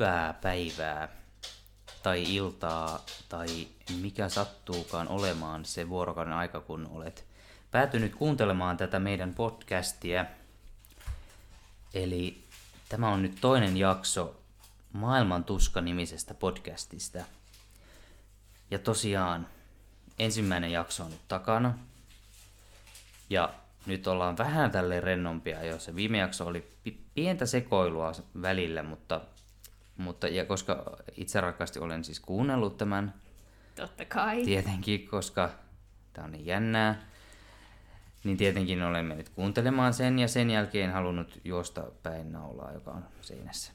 hyvää päivää tai iltaa tai mikä sattuukaan olemaan se vuorokauden aika, kun olet päätynyt kuuntelemaan tätä meidän podcastia. Eli tämä on nyt toinen jakso Maailman tuska-nimisestä podcastista. Ja tosiaan ensimmäinen jakso on nyt takana. Ja nyt ollaan vähän tälle rennompia jo. Se viime jakso oli pientä sekoilua välillä, mutta, mutta ja koska itse rakkaasti olen siis kuunnellut tämän. Totta kai. Tietenkin, koska tämä on niin jännää. Niin tietenkin olen mennyt kuuntelemaan sen ja sen jälkeen halunnut juosta päin naulaa, joka on seinässä.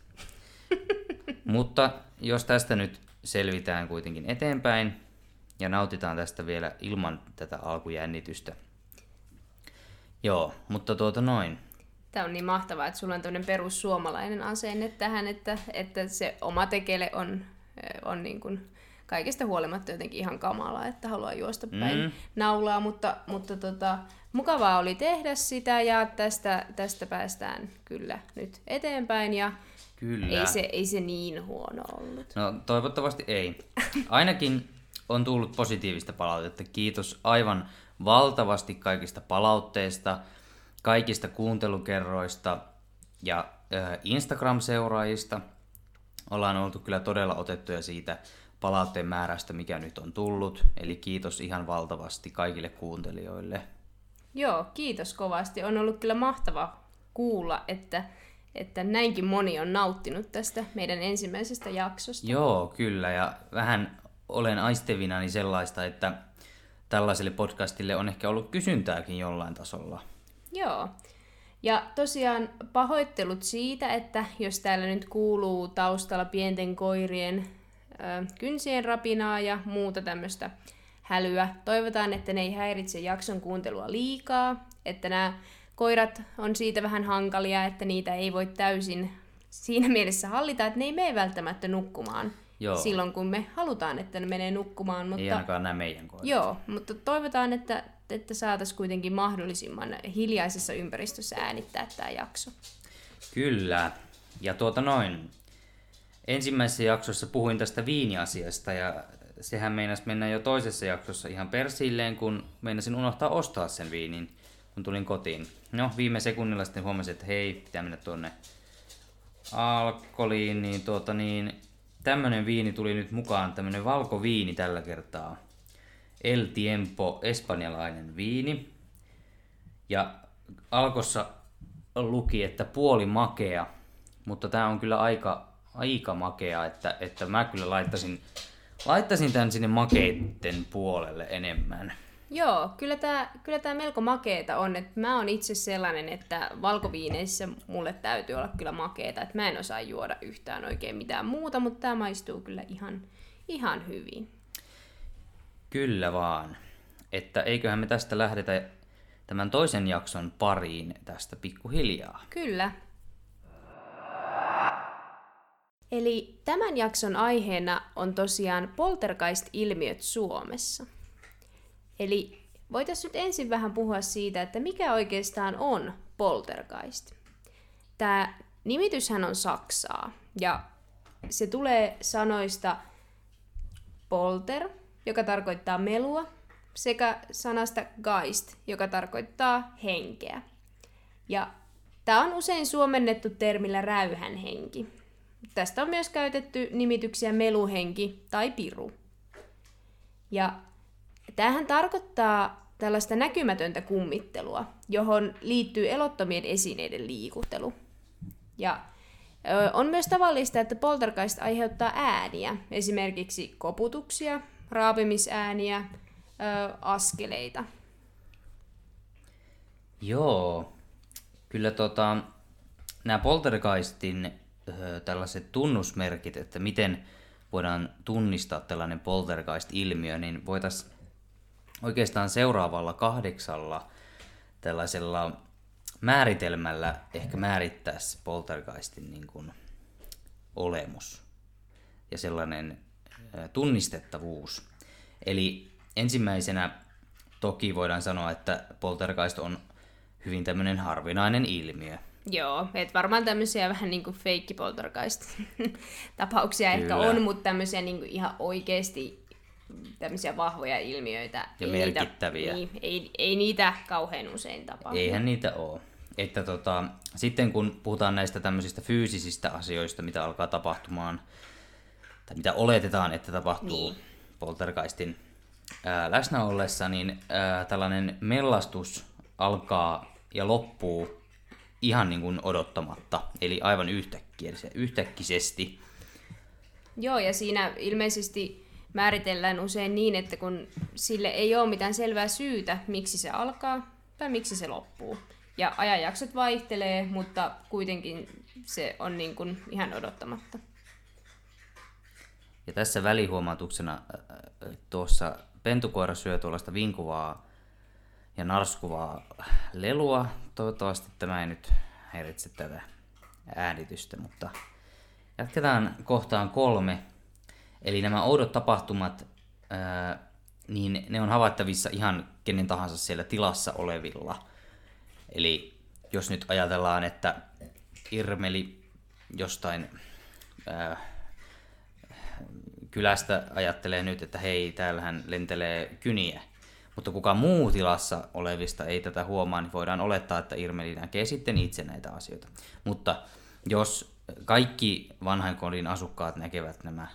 Mutta jos tästä nyt selvitään kuitenkin eteenpäin ja nautitaan tästä vielä ilman tätä alkujännitystä. Joo, mutta tuota noin. Tämä on niin mahtavaa, että sulla on tämmöinen perussuomalainen asenne tähän, että, että se oma tekele on, on niin kuin kaikesta huolimatta jotenkin ihan kamala, että haluaa juosta päin mm. naulaa, mutta, mutta tota, mukavaa oli tehdä sitä ja tästä, tästä päästään kyllä nyt eteenpäin ja Kyllä. Ei se, ei se niin huono ollut. No toivottavasti ei. Ainakin on tullut positiivista palautetta. Kiitos aivan valtavasti kaikista palautteista, kaikista kuuntelukerroista ja Instagram-seuraajista. Ollaan oltu kyllä todella otettuja siitä palautteen määrästä, mikä nyt on tullut. Eli kiitos ihan valtavasti kaikille kuuntelijoille. Joo, kiitos kovasti. On ollut kyllä mahtava kuulla, että että näinkin moni on nauttinut tästä meidän ensimmäisestä jaksosta. Joo, kyllä. Ja vähän olen aistevinani sellaista, että tällaiselle podcastille on ehkä ollut kysyntääkin jollain tasolla. Joo. Ja tosiaan pahoittelut siitä, että jos täällä nyt kuuluu taustalla pienten koirien ö, kynsien rapinaa ja muuta tämmöistä hälyä. Toivotaan, että ne ei häiritse jakson kuuntelua liikaa, että nämä koirat on siitä vähän hankalia, että niitä ei voi täysin siinä mielessä hallita, että ne ei mene välttämättä nukkumaan Joo. silloin, kun me halutaan, että ne menee nukkumaan. Mutta... Ei ainakaan nämä meidän koirat. Joo, mutta toivotaan, että, että saataisiin kuitenkin mahdollisimman hiljaisessa ympäristössä äänittää tämä jakso. Kyllä. Ja tuota noin, ensimmäisessä jaksossa puhuin tästä viiniasiasta ja sehän meinasi mennä jo toisessa jaksossa ihan persilleen, kun meinasin unohtaa ostaa sen viinin kun tulin kotiin. No, viime sekunnilla sitten huomasin, että hei, pitää mennä tuonne alkoliin, niin tuota niin, tämmönen viini tuli nyt mukaan, tämmönen valkoviini tällä kertaa. El Tiempo, espanjalainen viini. Ja alkossa luki, että puoli makea, mutta tämä on kyllä aika, aika makea, että, että mä kyllä laittaisin, laittaisin tämän sinne makeitten puolelle enemmän. Joo, kyllä tämä kyllä tää melko makeeta on. Et mä oon itse sellainen, että valkoviineissä mulle täytyy olla kyllä makeeta. Et mä en osaa juoda yhtään oikein mitään muuta, mutta tämä maistuu kyllä ihan, ihan hyvin. Kyllä vaan. Että eiköhän me tästä lähdetä tämän toisen jakson pariin tästä pikkuhiljaa. Kyllä. Eli tämän jakson aiheena on tosiaan poltergeist-ilmiöt Suomessa. Eli voitaisiin nyt ensin vähän puhua siitä, että mikä oikeastaan on poltergeist. Tämä nimityshän on saksaa, ja se tulee sanoista polter, joka tarkoittaa melua, sekä sanasta geist, joka tarkoittaa henkeä. Ja tämä on usein suomennettu termillä räyhänhenki. Tästä on myös käytetty nimityksiä meluhenki tai piru. Ja Tämähän tarkoittaa tällaista näkymätöntä kummittelua, johon liittyy elottomien esineiden liikuttelu. Ja on myös tavallista, että poltergeist aiheuttaa ääniä, esimerkiksi koputuksia, raapimisääniä, askeleita. Joo, kyllä tota, nämä poltergeistin tällaiset tunnusmerkit, että miten voidaan tunnistaa tällainen poltergeist-ilmiö, niin voitaisiin oikeastaan seuraavalla kahdeksalla tällaisella määritelmällä ehkä määrittää se poltergeistin niin kuin olemus ja sellainen tunnistettavuus. Eli ensimmäisenä toki voidaan sanoa, että poltergeist on hyvin tämmöinen harvinainen ilmiö. Joo, että varmaan tämmöisiä vähän niin kuin feikkipoltergeist-tapauksia ehkä Kyllä. on, mutta tämmöisiä niin kuin ihan oikeasti tämmöisiä vahvoja ilmiöitä. Ja ei merkittäviä. Niitä, niin, ei, ei niitä kauhean usein tapahdu. Eihän niitä ole. Että tota, sitten kun puhutaan näistä tämmöisistä fyysisistä asioista, mitä alkaa tapahtumaan, tai mitä oletetaan, että tapahtuu Niin. poltergeistin ää, läsnä ollessa, niin ää, tällainen mellastus alkaa ja loppuu ihan niin kuin odottamatta, eli aivan yhtäkkiä, yhtäkkisesti. Joo, ja siinä ilmeisesti määritellään usein niin, että kun sille ei ole mitään selvää syytä, miksi se alkaa tai miksi se loppuu. Ja ajanjaksot vaihtelee, mutta kuitenkin se on niin kuin ihan odottamatta. Ja tässä välihuomautuksena tuossa pentukoira syö tuollaista vinkuvaa ja narskuvaa lelua. Toivottavasti tämä ei nyt häiritse tätä äänitystä, mutta jatketaan kohtaan kolme. Eli nämä oudot tapahtumat, niin ne on havaittavissa ihan kenen tahansa siellä tilassa olevilla. Eli jos nyt ajatellaan, että Irmeli jostain kylästä ajattelee nyt, että hei, täällähän lentelee kyniä. Mutta kuka muu tilassa olevista ei tätä huomaa, niin voidaan olettaa, että Irmeli näkee sitten itse näitä asioita. Mutta jos kaikki vanhainkodin asukkaat näkevät nämä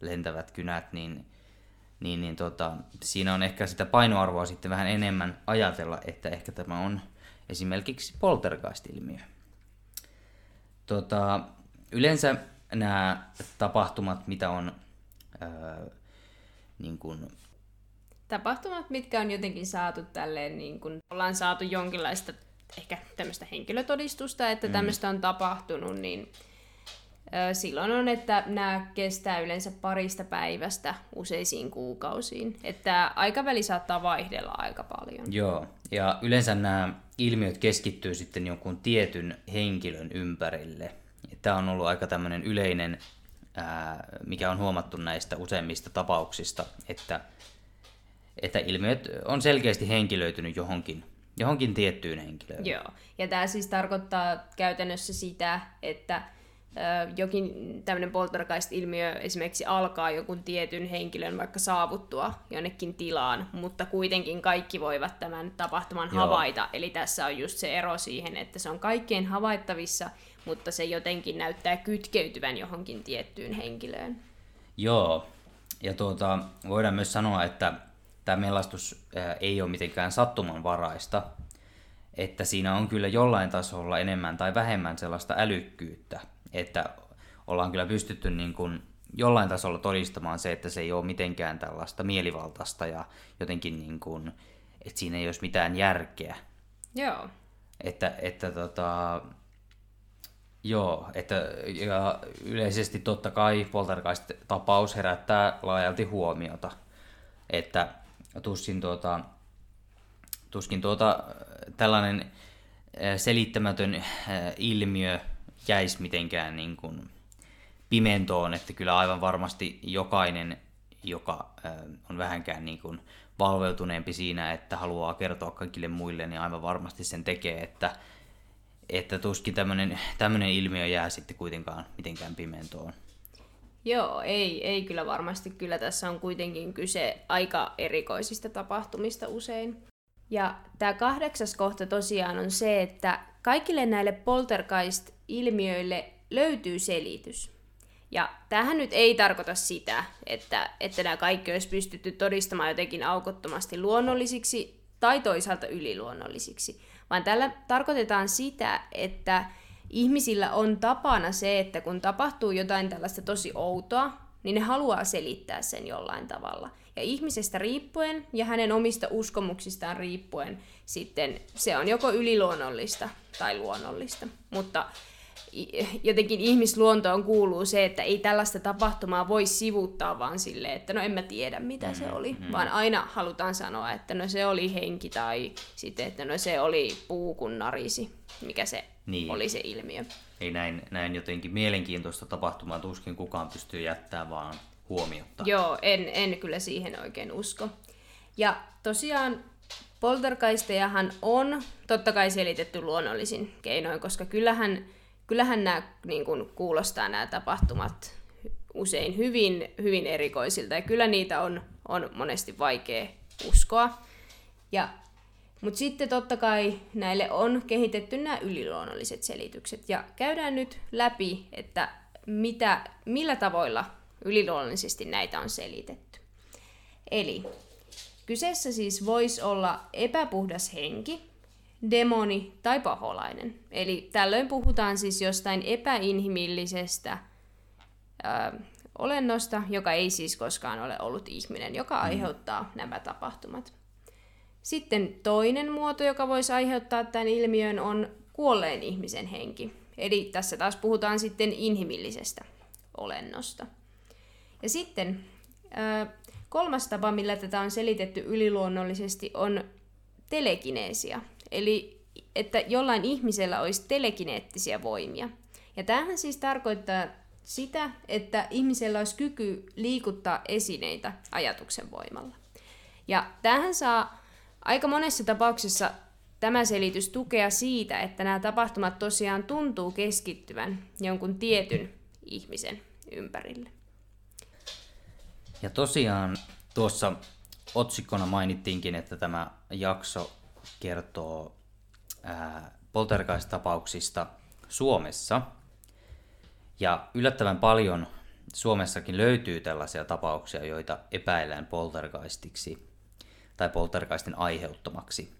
lentävät kynät, niin, niin, niin tota, siinä on ehkä sitä painoarvoa sitten vähän enemmän ajatella, että ehkä tämä on esimerkiksi poltergeist-ilmiö. Tota, yleensä nämä tapahtumat, mitä on ää, niin kuin, Tapahtumat, mitkä on jotenkin saatu tälleen, niin kun ollaan saatu jonkinlaista ehkä tämmöistä henkilötodistusta, että tämmöistä on tapahtunut, niin ö, silloin on, että nämä kestää yleensä parista päivästä useisiin kuukausiin. Että aikaväli saattaa vaihdella aika paljon. Joo, ja yleensä nämä ilmiöt keskittyy sitten jonkun tietyn henkilön ympärille. Tämä on ollut aika tämmöinen yleinen, mikä on huomattu näistä useimmista tapauksista, että, että ilmiöt on selkeästi henkilöitynyt johonkin, johonkin tiettyyn henkilöön. Joo, ja tämä siis tarkoittaa käytännössä sitä, että jokin tämmöinen poltergeist-ilmiö esimerkiksi alkaa jonkun tietyn henkilön vaikka saavuttua jonnekin tilaan, mutta kuitenkin kaikki voivat tämän tapahtuman Joo. havaita. Eli tässä on just se ero siihen, että se on kaikkien havaittavissa, mutta se jotenkin näyttää kytkeytyvän johonkin tiettyyn henkilöön. Joo, ja tuota, voidaan myös sanoa, että tämä melastus ei ole mitenkään sattumanvaraista, että siinä on kyllä jollain tasolla enemmän tai vähemmän sellaista älykkyyttä, että ollaan kyllä pystytty niin kuin jollain tasolla todistamaan se, että se ei ole mitenkään tällaista mielivaltaista ja jotenkin niin kuin, että siinä ei olisi mitään järkeä. Joo. Että, että tota, joo, että ja yleisesti totta kai poltergeist-tapaus herättää laajalti huomiota. Että tuskin tuota, tuskin tuota, tällainen selittämätön ilmiö jäisi mitenkään niin kuin pimentoon, että kyllä aivan varmasti jokainen, joka on vähänkään niin kuin valveutuneempi siinä, että haluaa kertoa kaikille muille, niin aivan varmasti sen tekee, että, että tuskin tämmöinen, tämmöinen ilmiö jää sitten kuitenkaan mitenkään pimentoon. Joo, ei, ei kyllä varmasti. Kyllä tässä on kuitenkin kyse aika erikoisista tapahtumista usein. Ja tämä kahdeksas kohta tosiaan on se, että kaikille näille poltergeist-ilmiöille löytyy selitys. Ja tämähän nyt ei tarkoita sitä, että, että nämä kaikki olisi pystytty todistamaan jotenkin aukottomasti luonnollisiksi tai toisaalta yliluonnollisiksi, vaan tällä tarkoitetaan sitä, että ihmisillä on tapana se, että kun tapahtuu jotain tällaista tosi outoa, niin ne haluaa selittää sen jollain tavalla. Ja ihmisestä riippuen ja hänen omista uskomuksistaan riippuen sitten se on joko yliluonnollista tai luonnollista. Mutta jotenkin ihmisluontoon kuuluu se, että ei tällaista tapahtumaa voi sivuuttaa vaan silleen, että no en mä tiedä mitä se oli, vaan aina halutaan sanoa, että no se oli henki tai sitten, että no se oli puu kun narisi, mikä se Niin. oli se ilmiö. Ei näin, näin jotenkin mielenkiintoista tapahtumaa tuskin kukaan pystyy jättämään vaan huomiota. Joo, en, en kyllä siihen oikein usko. Ja tosiaan poltergeistejahan on totta kai selitetty luonnollisin keinoin, koska kyllähän, kyllähän nämä niin kuin, kuulostaa nämä tapahtumat usein hyvin, hyvin erikoisilta ja kyllä niitä on, on monesti vaikea uskoa. Ja, mutta sitten totta kai näille on kehitetty nämä yliluonnolliset selitykset ja käydään nyt läpi, että mitä, millä tavoilla yliluonnollisesti näitä on selitetty. Eli kyseessä siis voisi olla epäpuhdas henki, demoni tai paholainen. Eli tällöin puhutaan siis jostain epäinhimillisestä ö, olennosta, joka ei siis koskaan ole ollut ihminen, joka mm. aiheuttaa nämä tapahtumat. Sitten toinen muoto, joka voisi aiheuttaa tämän ilmiön, on kuolleen ihmisen henki. Eli tässä taas puhutaan sitten inhimillisestä olennosta. Ja sitten kolmas tapa, millä tätä on selitetty yliluonnollisesti, on telekineesia. Eli että jollain ihmisellä olisi telekineettisiä voimia. Ja tämähän siis tarkoittaa sitä, että ihmisellä olisi kyky liikuttaa esineitä ajatuksen voimalla. Ja tähän saa aika monessa tapauksessa tämä selitys tukea siitä, että nämä tapahtumat tosiaan tuntuu keskittyvän jonkun tietyn ihmisen ympärille. Ja tosiaan tuossa otsikkona mainittiinkin, että tämä jakso kertoo poltergeist-tapauksista Suomessa. Ja yllättävän paljon Suomessakin löytyy tällaisia tapauksia, joita epäillään poltergeistiksi tai poltergeistin aiheuttamaksi.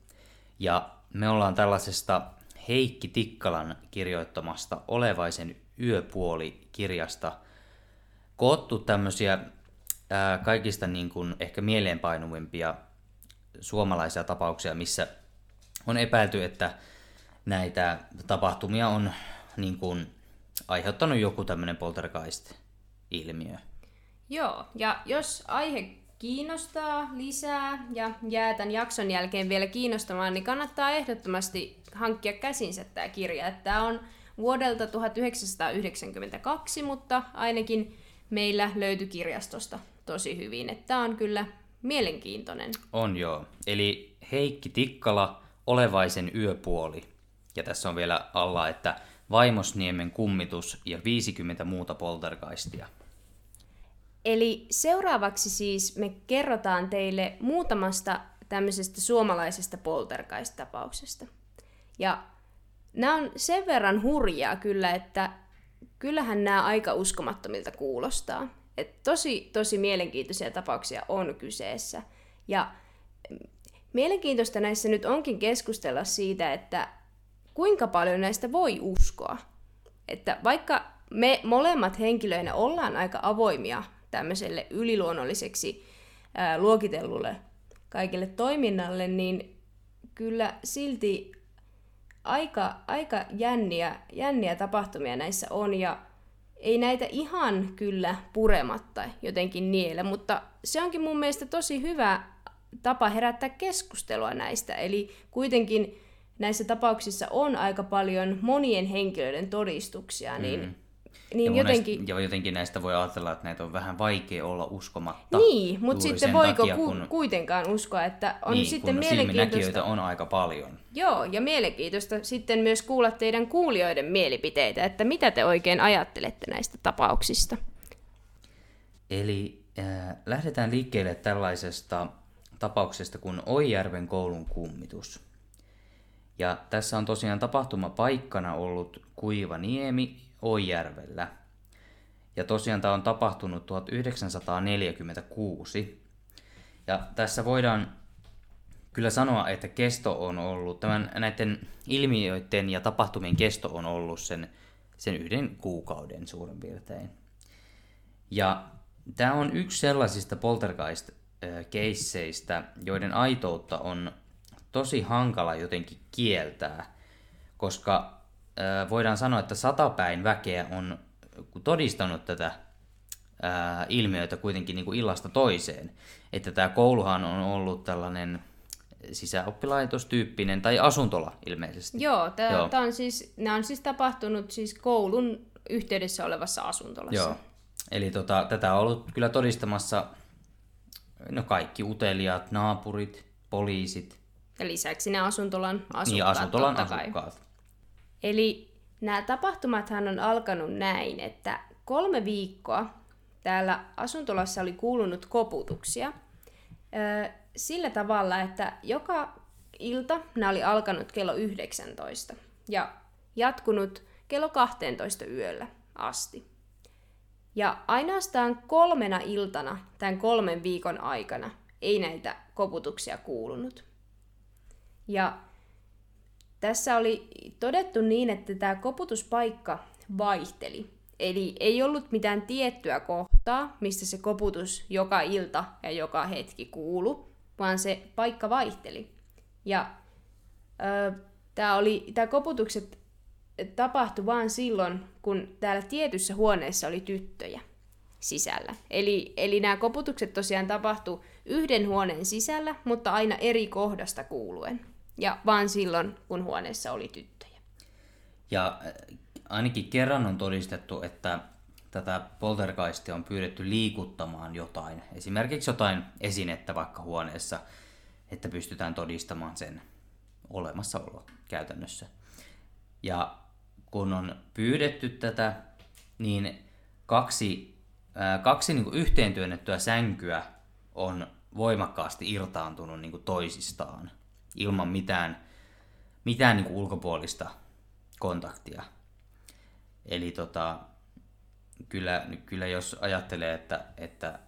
Ja me ollaan tällaisesta Heikki Tikkalan kirjoittamasta Olevaisen yöpuoli-kirjasta koottu tämmöisiä ää, kaikista niin kuin ehkä mieleenpainuvimpia suomalaisia tapauksia, missä on epäilty, että näitä tapahtumia on niin kuin, aiheuttanut joku tämmöinen poltergeist-ilmiö. Joo, ja jos aihe kiinnostaa lisää ja jää tämän jakson jälkeen vielä kiinnostamaan, niin kannattaa ehdottomasti hankkia käsinsä tämä kirja. Tämä on vuodelta 1992, mutta ainakin meillä löytyi kirjastosta tosi hyvin. Tämä on kyllä mielenkiintoinen. On joo. Eli Heikki Tikkala, Olevaisen yöpuoli. Ja tässä on vielä alla, että Vaimosniemen kummitus ja 50 muuta poltergeistia. Eli seuraavaksi siis me kerrotaan teille muutamasta tämmöisestä suomalaisesta poltergeist-tapauksesta. Ja nämä on sen verran hurjaa kyllä, että kyllähän nämä aika uskomattomilta kuulostaa. Et tosi, tosi mielenkiintoisia tapauksia on kyseessä. Ja mielenkiintoista näissä nyt onkin keskustella siitä, että kuinka paljon näistä voi uskoa. Että vaikka me molemmat henkilöinä ollaan aika avoimia tämmöiselle yliluonnolliseksi ää, luokitellulle kaikille toiminnalle, niin kyllä silti aika, aika jänniä, jänniä tapahtumia näissä on ja ei näitä ihan kyllä purematta jotenkin niele, mutta se onkin mun mielestä tosi hyvä tapa herättää keskustelua näistä. Eli kuitenkin näissä tapauksissa on aika paljon monien henkilöiden todistuksia, niin mm niin ja, jotenkin... Näistä, ja jotenkin näistä voi ajatella, että näitä on vähän vaikea olla uskomatta. Niin, mutta sitten voiko takia, kun... kuitenkaan uskoa, että on niin, sitten kun mielenkiintoista... on aika paljon. Joo, ja mielenkiintoista sitten myös kuulla teidän kuulijoiden mielipiteitä, että mitä te oikein ajattelette näistä tapauksista. Eli äh, lähdetään liikkeelle tällaisesta tapauksesta kuin Oijärven koulun kummitus. Ja tässä on tosiaan tapahtumapaikkana ollut Kuiva Niemi Oijärvellä. Ja tosiaan tämä on tapahtunut 1946. Ja tässä voidaan kyllä sanoa, että kesto on ollut, tämän, näiden ilmiöiden ja tapahtumien kesto on ollut sen, sen yhden kuukauden suurin piirtein. Ja tämä on yksi sellaisista poltergeist-keisseistä, joiden aitoutta on tosi hankala jotenkin kieltää, koska voidaan sanoa, että satapäin väkeä on todistanut tätä ää, ilmiöitä kuitenkin niin kuin illasta toiseen. Että tämä kouluhan on ollut tällainen sisäoppilaitostyyppinen tai asuntola ilmeisesti. Joo, tää, Joo. Tää on siis, nämä on siis tapahtunut siis koulun yhteydessä olevassa asuntolassa. Joo, eli tota, tätä on ollut kyllä todistamassa no kaikki uteliaat, naapurit, poliisit, Ja lisäksi ne asuntolan asukkaat Niin, asuntolan totta kai. Eli nämä tapahtumathan on alkanut näin, että kolme viikkoa täällä asuntolassa oli kuulunut koputuksia sillä tavalla, että joka ilta nämä oli alkanut kello 19 ja jatkunut kello 12 yöllä asti. Ja ainoastaan kolmena iltana tämän kolmen viikon aikana ei näitä koputuksia kuulunut. Ja tässä oli todettu niin, että tämä koputuspaikka vaihteli. Eli ei ollut mitään tiettyä kohtaa, mistä se koputus joka ilta ja joka hetki kuulu, vaan se paikka vaihteli. Ja tämä oli, tää koputukset tapahtui vain silloin, kun täällä tietyssä huoneessa oli tyttöjä sisällä. Eli, eli nämä koputukset tosiaan tapahtu yhden huoneen sisällä, mutta aina eri kohdasta kuuluen. Ja vaan silloin, kun huoneessa oli tyttöjä. Ja äh, ainakin kerran on todistettu, että tätä poltergeistia on pyydetty liikuttamaan jotain, esimerkiksi jotain esinettä vaikka huoneessa, että pystytään todistamaan sen olemassaolo käytännössä. Ja kun on pyydetty tätä, niin kaksi, ää, kaksi niin yhteen työnnettyä sänkyä on voimakkaasti irtaantunut niin toisistaan ilman mitään, mitään niin ulkopuolista kontaktia. Eli tota, kyllä, kyllä jos ajattelee, että, että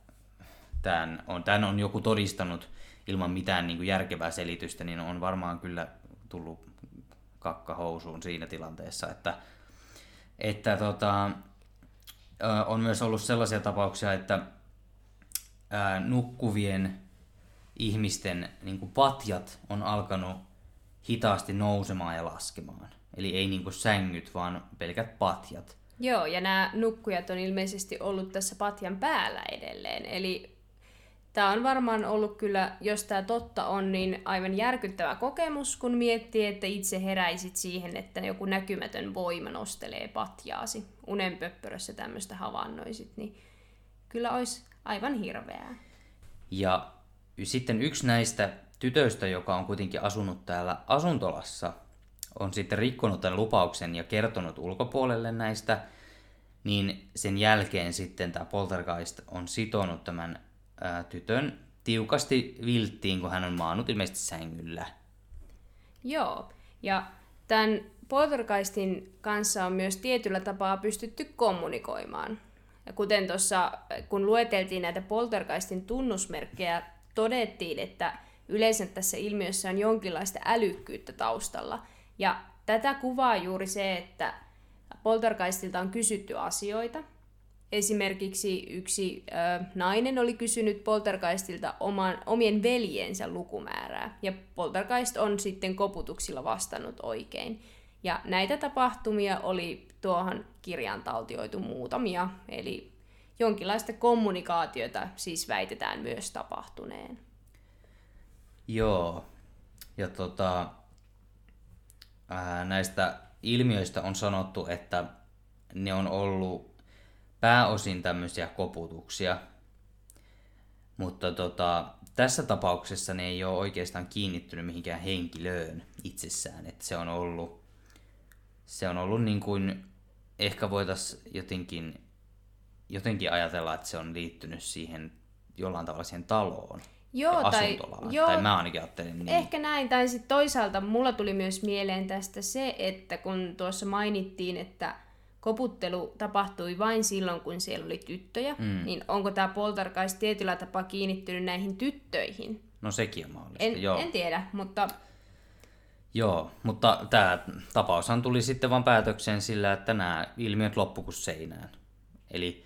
tämän, on, tämän on joku todistanut ilman mitään niin järkevää selitystä, niin on varmaan kyllä tullut kakka housuun siinä tilanteessa, että, että tota, on myös ollut sellaisia tapauksia, että nukkuvien ihmisten niin kuin patjat on alkanut hitaasti nousemaan ja laskemaan. Eli ei niin kuin sängyt, vaan pelkät patjat. Joo, ja nämä nukkujat on ilmeisesti ollut tässä patjan päällä edelleen. Eli tämä on varmaan ollut kyllä, jos tämä totta on, niin aivan järkyttävä kokemus, kun miettii, että itse heräisit siihen, että joku näkymätön voima nostelee patjaasi. Unenpöppörössä tämmöistä havainnoisit, niin kyllä olisi aivan hirveää. Ja sitten yksi näistä tytöistä, joka on kuitenkin asunut täällä asuntolassa, on sitten rikkonut tämän lupauksen ja kertonut ulkopuolelle näistä, niin sen jälkeen sitten tämä poltergeist on sitonut tämän ää, tytön tiukasti vilttiin, kun hän on maannut ilmeisesti sängyllä. Joo, ja tämän poltergeistin kanssa on myös tietyllä tapaa pystytty kommunikoimaan. Ja kuten tuossa, kun lueteltiin näitä poltergeistin tunnusmerkkejä, todettiin, että yleensä tässä ilmiössä on jonkinlaista älykkyyttä taustalla. Ja tätä kuvaa juuri se, että poltergeistilta on kysytty asioita. Esimerkiksi yksi ö, nainen oli kysynyt poltergeistilta oman, omien veljensä lukumäärää, ja poltergeist on sitten koputuksilla vastannut oikein. Ja näitä tapahtumia oli tuohon kirjaan taltioitu muutamia, eli jonkinlaista kommunikaatiota siis väitetään myös tapahtuneen. Joo, ja tota, ää, näistä ilmiöistä on sanottu, että ne on ollut pääosin tämmöisiä koputuksia, mutta tota, tässä tapauksessa ne ei ole oikeastaan kiinnittynyt mihinkään henkilöön itsessään, että se on ollut, se on ollut niin kuin, ehkä voitaisiin jotenkin, jotenkin ajatella, että se on liittynyt siihen jollain tavalla siihen taloon. Joo, ja tai, joo, tai mä ainakin ajattelin niin. Ehkä näin, tai sitten toisaalta mulla tuli myös mieleen tästä se, että kun tuossa mainittiin, että koputtelu tapahtui vain silloin, kun siellä oli tyttöjä, mm. niin onko tämä poltergeist tietyllä tapaa kiinnittynyt näihin tyttöihin? No sekin on mahdollista, En, joo. en tiedä, mutta Joo, mutta tämä tapaushan tuli sitten vaan päätökseen sillä, että nämä ilmiöt loppu kuin seinään. Eli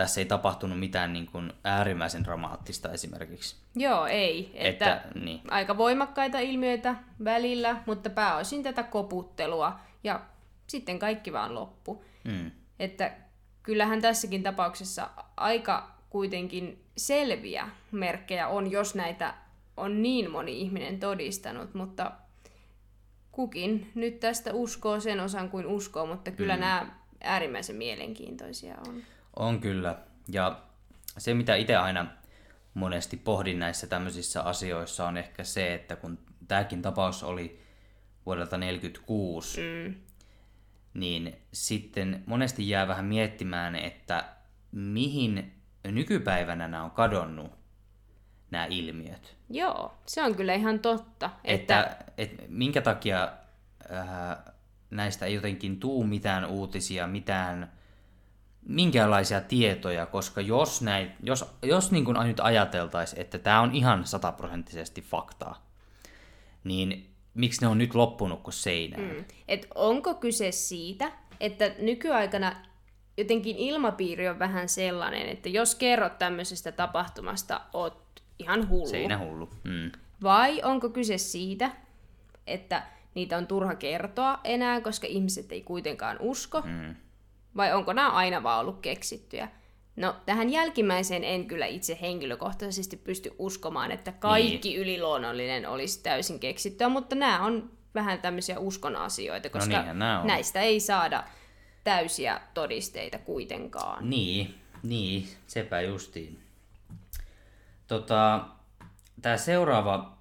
tässä ei tapahtunut mitään niin kuin äärimmäisen dramaattista esimerkiksi. joo, ei. Että, Että, niin. aika voimakkaita ilmiöitä välillä, mutta pääosin tätä koputtelua ja sitten kaikki vaan loppu. Mm. Että kyllähän tässäkin tapauksessa aika kuitenkin selviä merkkejä on, jos näitä on niin moni ihminen todistanut, mutta kukin nyt tästä uskoo sen osan kuin uskoo, mutta kyllä mm. nämä äärimmäisen mielenkiintoisia on. On kyllä. Ja se, mitä itse aina monesti pohdin näissä tämmöisissä asioissa, on ehkä se, että kun tämäkin tapaus oli vuodelta 1946, Mm. niin sitten monesti jää vähän miettimään, että mihin nykypäivänä nämä on kadonnut, nämä ilmiöt. Joo, se on kyllä ihan totta. Että, Että, että minkä takia äh, näistä ei jotenkin tuu mitään uutisia, mitään minkäänlaisia tietoja, koska jos, näin, jos, jos niin kuin nyt ajateltaisiin, että tämä on ihan sataprosenttisesti faktaa, niin miksi ne on nyt loppunut kuin seinään? Mm. et onko kyse siitä, että nykyaikana jotenkin ilmapiiri on vähän sellainen, että jos kerrot tämmöisestä tapahtumasta, oot ihan hullu. Seinähullu. Mm. Vai onko kyse siitä, että niitä on turha kertoa enää, koska ihmiset ei kuitenkaan usko? Mm. Vai onko nämä aina vaan ollut keksittyjä? No, tähän jälkimmäiseen en kyllä itse henkilökohtaisesti pysty uskomaan, että kaikki niin. yliluonnollinen olisi täysin keksittyä, mutta nämä on vähän tämmöisiä uskon asioita, koska niinhän nää on. näistä ei saada täysiä todisteita kuitenkaan. Niin, niin, sepä justiin. Tota, tämä seuraava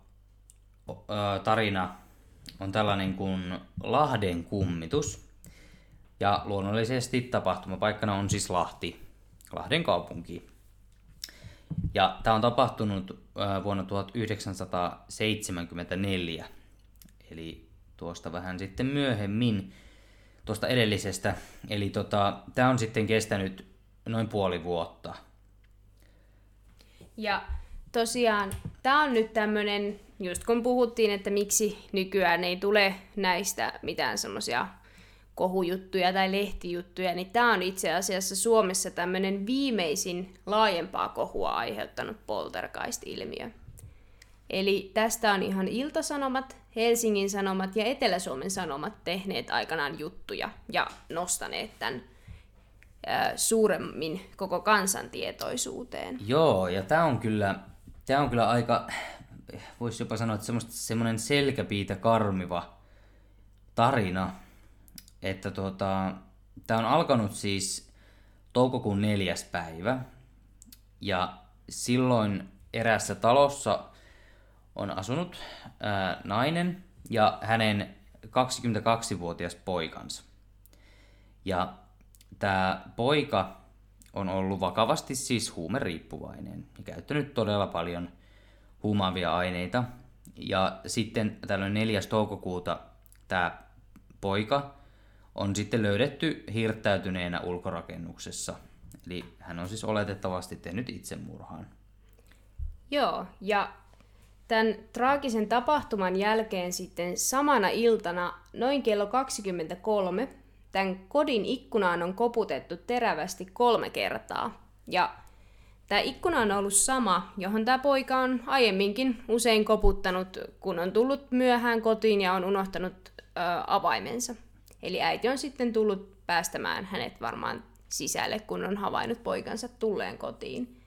ö, tarina on tällainen kuin Lahden kummitus. Ja luonnollisesti tapahtumapaikkana on siis Lahti, Lahden kaupunki. Ja tämä on tapahtunut vuonna 1974, eli tuosta vähän sitten myöhemmin tuosta edellisestä. Eli tota, tämä on sitten kestänyt noin puoli vuotta. Ja tosiaan tämä on nyt tämmöinen, just kun puhuttiin, että miksi nykyään ei tule näistä mitään semmoisia kohujuttuja tai lehtijuttuja, niin tämä on itse asiassa Suomessa tämmöinen viimeisin laajempaa kohua aiheuttanut poltergeist-ilmiö. Eli tästä on ihan Iltasanomat, Helsingin Sanomat ja Etelä-Suomen Sanomat tehneet aikanaan juttuja ja nostaneet tämän suuremmin koko kansan tietoisuuteen. Joo, ja tämä on kyllä, tää on kyllä aika, voisi jopa sanoa, että semmoinen selkäpiitä karmiva tarina. Että tota, tämä on alkanut siis toukokuun neljäs päivä. Ja silloin eräässä talossa on asunut ää, nainen ja hänen 22-vuotias poikansa. Ja tämä poika on ollut vakavasti siis huumeriippuvainen ja käyttänyt todella paljon huumaavia aineita. Ja sitten tällöin 4. toukokuuta tämä poika on sitten löydetty hirttäytyneenä ulkorakennuksessa. Eli hän on siis oletettavasti tehnyt itsemurhaan. Joo, ja tämän traagisen tapahtuman jälkeen sitten samana iltana noin kello 23 tämän kodin ikkunaan on koputettu terävästi kolme kertaa. Ja tämä ikkuna on ollut sama, johon tämä poika on aiemminkin usein koputtanut, kun on tullut myöhään kotiin ja on unohtanut ö, avaimensa. Eli äiti on sitten tullut päästämään hänet varmaan sisälle, kun on havainnut poikansa tulleen kotiin.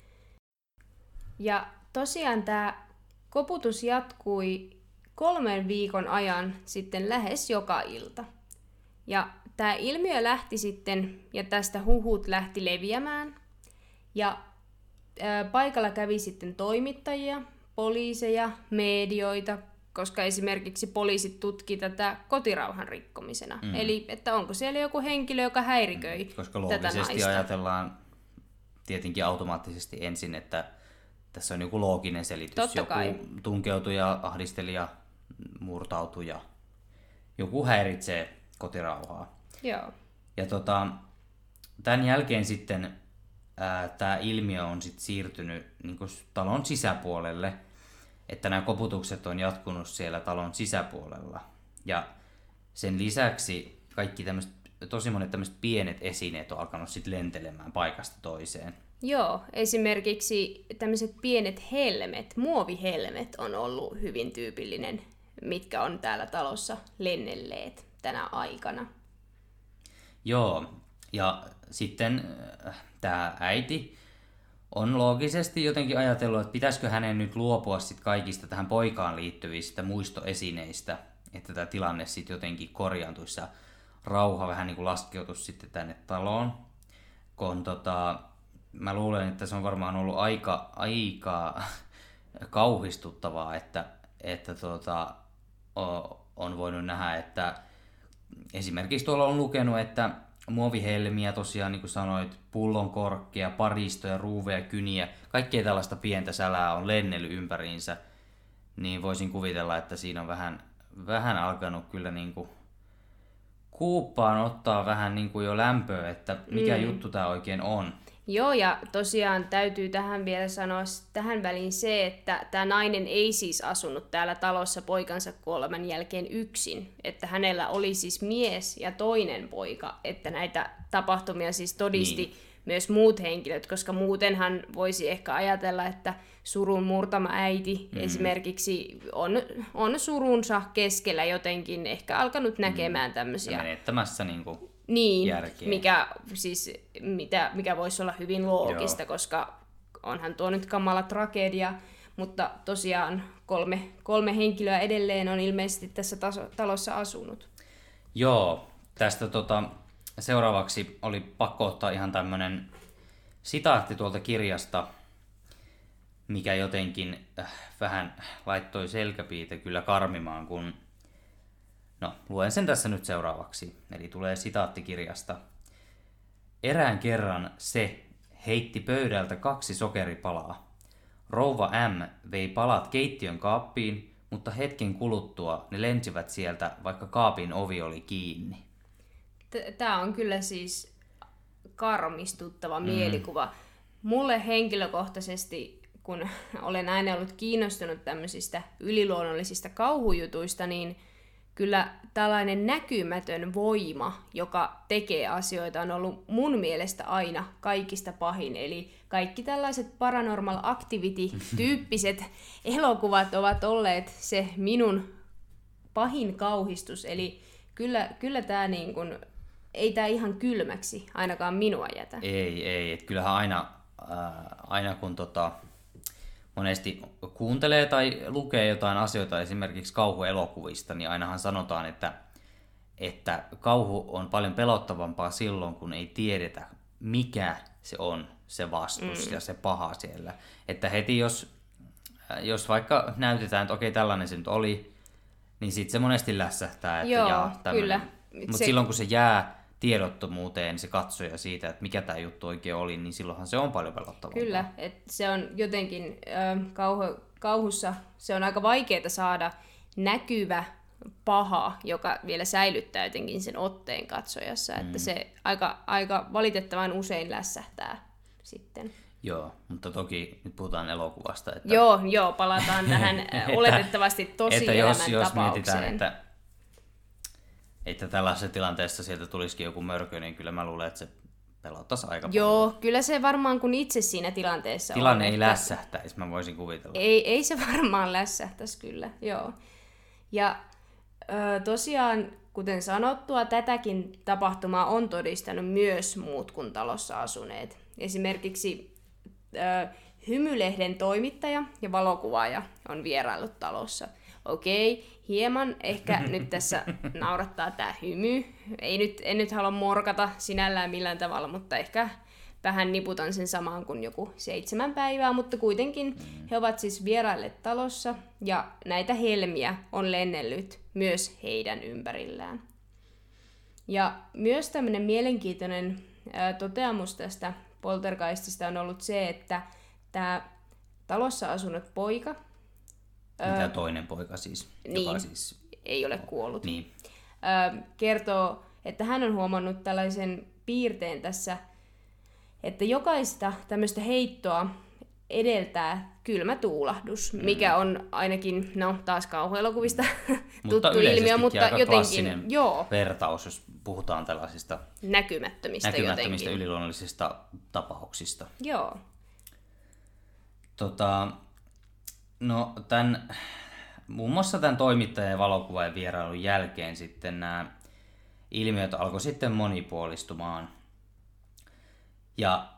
Ja tosiaan tämä koputus jatkui kolmen viikon ajan sitten lähes joka ilta. Ja tämä ilmiö lähti sitten, ja tästä huhut lähti leviämään. Ja paikalla kävi sitten toimittajia, poliiseja, medioita, koska esimerkiksi poliisit tutki tätä kotirauhan rikkomisena. Mm. Eli että onko siellä joku henkilö, joka häiriköi Koska tätä loogisesti naista. ajatellaan tietenkin automaattisesti ensin, että tässä on joku looginen selitys. Totta joku kai. tunkeutuja, ahdistelija, murtautuja. Joku häiritsee kotirauhaa. Joo. Ja tota, tämän jälkeen sitten tämä ilmiö on sit siirtynyt niin talon sisäpuolelle, että nämä koputukset on jatkunut siellä talon sisäpuolella. Ja sen lisäksi kaikki tämmöiset, tosi monet tämmöiset pienet esineet on alkanut sitten lentelemään paikasta toiseen. Joo, esimerkiksi tämmöiset pienet helmet, muovihelmet on ollut hyvin tyypillinen, mitkä on täällä talossa lennelleet tänä aikana. Joo, ja sitten tämä äiti on loogisesti jotenkin ajatellut, että pitäisikö hänen nyt luopua sit kaikista tähän poikaan liittyvistä muistoesineistä, että tämä tilanne sitten jotenkin korjaantuisi ja rauha vähän niin kuin laskeutuisi sitten tänne taloon. Kun tota, mä luulen, että se on varmaan ollut aika, aika kauhistuttavaa, että, että tota, on voinut nähdä, että esimerkiksi tuolla on lukenut, että muovihelmiä tosiaan, niin kuin sanoit, pullonkorkkeja, paristoja, ruuveja, kyniä, kaikkea tällaista pientä sälää on lennellyt ympäriinsä, niin voisin kuvitella, että siinä on vähän, vähän alkanut kyllä niin kuin kuuppaan ottaa vähän niin kuin jo lämpöä, että mikä mm. juttu tämä oikein on. Joo, ja tosiaan täytyy tähän vielä sanoa tähän väliin se, että tämä nainen ei siis asunut täällä talossa poikansa kuoleman jälkeen yksin. Että hänellä oli siis mies ja toinen poika, että näitä tapahtumia siis todisti niin. myös muut henkilöt, koska muutenhan voisi ehkä ajatella, että surun murtama äiti mm. esimerkiksi on, on surunsa keskellä jotenkin ehkä alkanut näkemään mm. tämmöisiä... menettämässä niin kuin niin, järkeä. mikä, siis, mitä, mikä voisi olla hyvin loogista, Joo. koska onhan tuo nyt kamala tragedia, mutta tosiaan kolme, kolme henkilöä edelleen on ilmeisesti tässä taso, talossa asunut. Joo, tästä tota, seuraavaksi oli pakko ottaa ihan tämmöinen sitaatti tuolta kirjasta, mikä jotenkin äh, vähän laittoi selkäpiitä kyllä karmimaan, kun No, luen sen tässä nyt seuraavaksi. Eli tulee sitaattikirjasta. Erään kerran se heitti pöydältä kaksi sokeripalaa. Rouva M vei palat keittiön kaappiin, mutta hetken kuluttua ne lensivät sieltä, vaikka kaapin ovi oli kiinni. Tämä on kyllä siis karmistuttava mm. mielikuva. Mulle henkilökohtaisesti, kun olen aina ollut kiinnostunut tämmöisistä yliluonnollisista kauhujutuista, niin – kyllä tällainen näkymätön voima, joka tekee asioita, on ollut mun mielestä aina kaikista pahin. Eli kaikki tällaiset paranormal activity-tyyppiset elokuvat ovat olleet se minun pahin kauhistus. Eli kyllä, kyllä tämä niin kun, ei tämä ihan kylmäksi ainakaan minua jätä. Ei, ei. Et kyllähän aina, äh, aina kun tota, monesti kuuntelee tai lukee jotain asioita esimerkiksi kauhuelokuvista, niin ainahan sanotaan, että, että kauhu on paljon pelottavampaa silloin, kun ei tiedetä, mikä se on se vastus mm. ja se paha siellä. Että heti jos, jos vaikka näytetään, että okei tällainen se nyt oli, niin sitten se monesti lässähtää, että Joo, jaa, kyllä. Mutta se... silloin kun se jää tiedottomuuteen se katsoja siitä, että mikä tämä juttu oikein oli, niin silloinhan se on paljon pelottavampaa. Kyllä, että se on jotenkin äh, kauhu, kauhussa, se on aika vaikeaa saada näkyvä paha, joka vielä säilyttää jotenkin sen otteen katsojassa, mm. että se aika, aika valitettavan usein lässähtää sitten. Joo, mutta toki nyt puhutaan elokuvasta. Että... Joo, joo, palataan tähän oletettavasti tosi että jos, jos mietitään, että että tällaisessa tilanteessa sieltä tulisikin joku mörkö, niin kyllä mä luulen, että se pelottaisi aika Joo, paljon. kyllä se varmaan kun itse siinä tilanteessa Tilanne on, ei että... lässähtäisi, mä voisin kuvitella. Ei, ei se varmaan lässähtäisi kyllä, joo. Ja ö, tosiaan, kuten sanottua, tätäkin tapahtumaa on todistanut myös muut kuin talossa asuneet. Esimerkiksi ö, Hymylehden toimittaja ja valokuvaaja on vieraillut talossa – okei, hieman ehkä nyt tässä naurattaa tämä hymy. Ei nyt, en nyt halua morkata sinällään millään tavalla, mutta ehkä vähän niputan sen samaan kuin joku seitsemän päivää, mutta kuitenkin he ovat siis vierailleet talossa ja näitä helmiä on lennellyt myös heidän ympärillään. Ja myös tämmöinen mielenkiintoinen ää, toteamus tästä poltergeistista on ollut se, että tämä talossa asunut poika mitä toinen poika siis, niin, joka siis... ei ole kuollut. Niin. Ö, kertoo, että hän on huomannut tällaisen piirteen tässä, että jokaista tämmöistä heittoa edeltää kylmä tuulahdus, mm. mikä on ainakin, no taas kauhuelokuvista tuttu ilmiö, mutta jotenkin, joo. vertaus, jos puhutaan tällaisista näkymättömistä, näkymättömistä yliluonnollisista tapauksista. Joo. Tota, No tämän, muun muassa tämän toimittajan ja valokuvaajan vierailun jälkeen sitten nämä ilmiöt alkoi sitten monipuolistumaan. Ja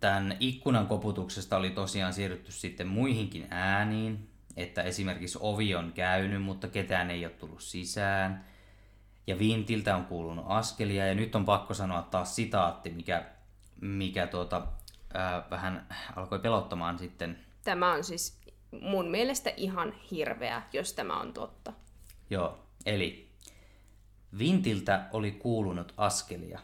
tämän ikkunan koputuksesta oli tosiaan siirrytty sitten muihinkin ääniin, että esimerkiksi ovi on käynyt, mutta ketään ei ole tullut sisään. Ja vintiltä on kuulunut askelia, ja nyt on pakko sanoa taas sitaatti, mikä, mikä tuota, ää, vähän alkoi pelottamaan sitten. Tämä on siis mun mielestä ihan hirveä, jos tämä on totta. Joo, eli Vintiltä oli kuulunut askelia.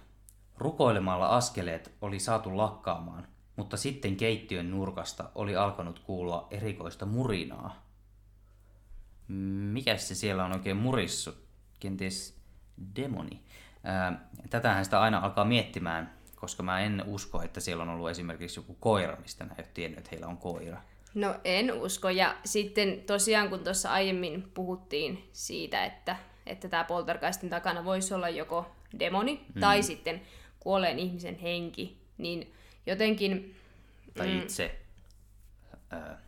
Rukoilemalla askeleet oli saatu lakkaamaan, mutta sitten keittiön nurkasta oli alkanut kuulua erikoista murinaa. Mikä se siellä on oikein murissu? Kenties demoni. Ää, tätähän sitä aina alkaa miettimään, koska mä en usko, että siellä on ollut esimerkiksi joku koira, mistä mä en tiennyt, että heillä on koira. No en usko. Ja sitten tosiaan, kun tuossa aiemmin puhuttiin siitä, että, että tämä poltergeistin takana voisi olla joko demoni mm. tai sitten kuolleen ihmisen henki, niin jotenkin... Tai itse ää,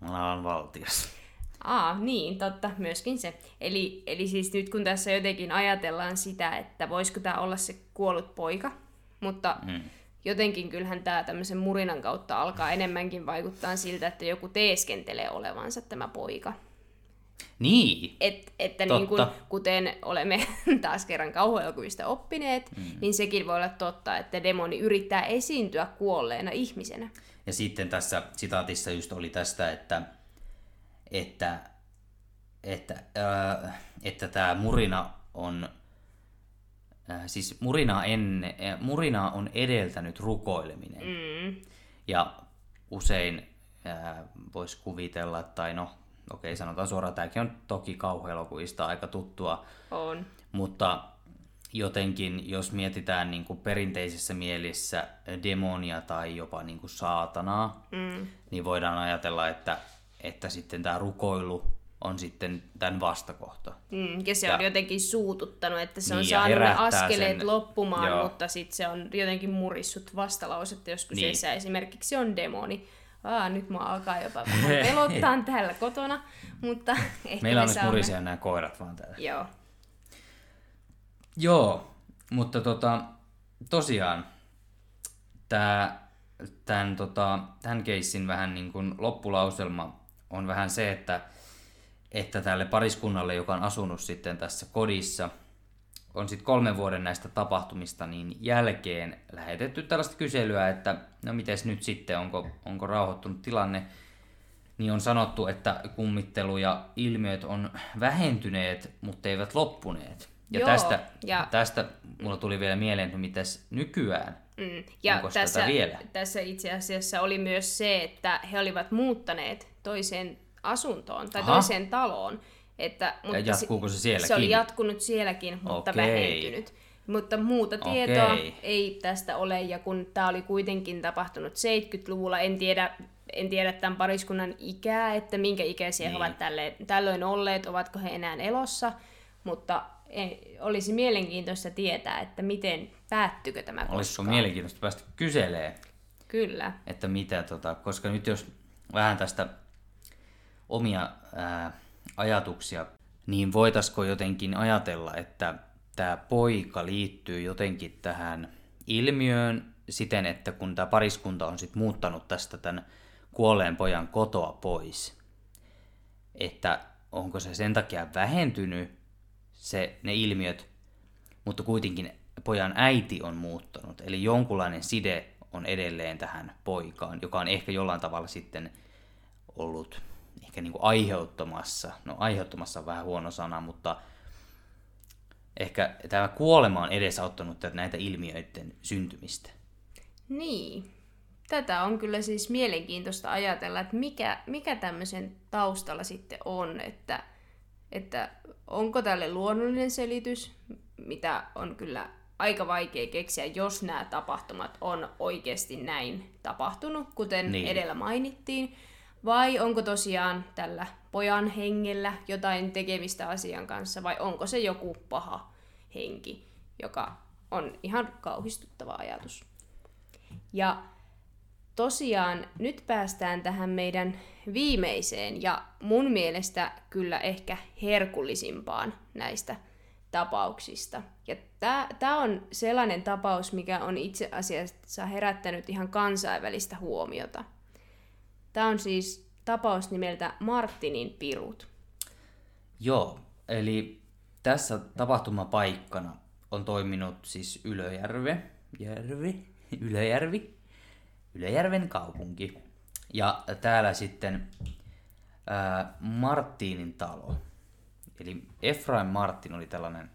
maailman valtias. Aa, niin, totta, myöskin se. Eli, eli siis nyt kun tässä jotenkin ajatellaan sitä, että voisiko tämä olla se kuollut poika, mutta mm. Jotenkin kyllähän tämä tämmöisen murinan kautta alkaa enemmänkin vaikuttaa siltä, että joku teeskentelee olevansa tämä poika. Niin. Et, että niin kuin, kuten olemme taas kerran kauhuelokuvista oppineet, mm. niin sekin voi olla totta, että demoni yrittää esiintyä kuolleena ihmisenä. Ja sitten tässä sitaatissa just oli tästä, että, että, että, äh, että tämä murina on siis murina, enne, äh, murina on edeltänyt rukoileminen. Mm. Ja usein äh, voisi kuvitella, tai no okei sanotaan suoraan, tämäkin on toki kauhuelokuvista aika tuttua. On. Mutta jotenkin, jos mietitään niin kuin perinteisessä mielessä demonia tai jopa niin kuin saatanaa, mm. niin voidaan ajatella, että, että sitten tämä rukoilu on sitten tämän vastakohta. Mm, ja se ja, on jotenkin suututtanut, että se on niin, saanut ne askeleet sen, loppumaan, joo. mutta sitten se on jotenkin murissut vastalausetta, jos kyseessä niin. esimerkiksi on demoni. Aa, nyt mä alkaa jopa vähän pelottaa täällä kotona, mutta ehkä Meillä on me nyt murisia nämä koirat vaan täällä. Joo. Joo, mutta tota, tosiaan tämä, tämän, tota, tämän keissin vähän niin kuin loppulauselma on vähän se, että, että tälle pariskunnalle, joka on asunut sitten tässä kodissa – on sitten kolmen vuoden näistä tapahtumista niin jälkeen lähetetty tällaista kyselyä, että no mites nyt sitten, onko, onko rauhoittunut tilanne, niin on sanottu, että kummittelu ja ilmiöt on vähentyneet, mutta eivät loppuneet. Ja, Joo, tästä, ja tästä mulla tuli vielä mieleen, että mitäs nykyään, mm, ja onko tässä, vielä? Tässä itse asiassa oli myös se, että he olivat muuttaneet toiseen asuntoon tai Aha. toiseen taloon. Että, mutta ja jatkuuko se sielläkin? Se oli jatkunut sielläkin, mutta Okei. vähentynyt. Mutta muuta tietoa Okei. ei tästä ole, ja kun tämä oli kuitenkin tapahtunut 70-luvulla, en tiedä, en tiedä tämän pariskunnan ikää, että minkä ikäisiä niin. he ovat tälle, tällöin olleet, ovatko he enää elossa, mutta ei, olisi mielenkiintoista tietää, että miten päättykö tämä koskaan. Olisiko mielenkiintoista päästä kyselee? Kyllä. Että mitä, tota, koska nyt jos vähän tästä omia ää, ajatuksia, niin voitaisiko jotenkin ajatella, että tämä poika liittyy jotenkin tähän ilmiöön siten, että kun tämä pariskunta on sitten muuttanut tästä tämän kuolleen pojan kotoa pois, että onko se sen takia vähentynyt se, ne ilmiöt, mutta kuitenkin pojan äiti on muuttanut, eli jonkunlainen side on edelleen tähän poikaan, joka on ehkä jollain tavalla sitten ollut ehkä niin kuin aiheuttamassa, no aiheuttamassa on vähän huono sana, mutta ehkä tämä kuolema on edesauttanut näitä ilmiöiden syntymistä. Niin. Tätä on kyllä siis mielenkiintoista ajatella, että mikä, mikä tämmöisen taustalla sitten on, että, että onko tälle luonnollinen selitys, mitä on kyllä aika vaikea keksiä, jos nämä tapahtumat on oikeasti näin tapahtunut, kuten niin. edellä mainittiin. Vai onko tosiaan tällä pojan hengellä jotain tekemistä asian kanssa, vai onko se joku paha henki, joka on ihan kauhistuttava ajatus. Ja tosiaan nyt päästään tähän meidän viimeiseen ja mun mielestä kyllä ehkä herkullisimpaan näistä tapauksista. Ja tämä on sellainen tapaus, mikä on itse asiassa herättänyt ihan kansainvälistä huomiota. Tämä on siis tapaus nimeltä Martinin pirut. Joo, eli tässä tapahtumapaikkana on toiminut siis Ylöjärve, Järvi, Ylöjärvi, Ylöjärven kaupunki. Ja täällä sitten ää, Martinin talo. Eli Efraim Martin oli tällainen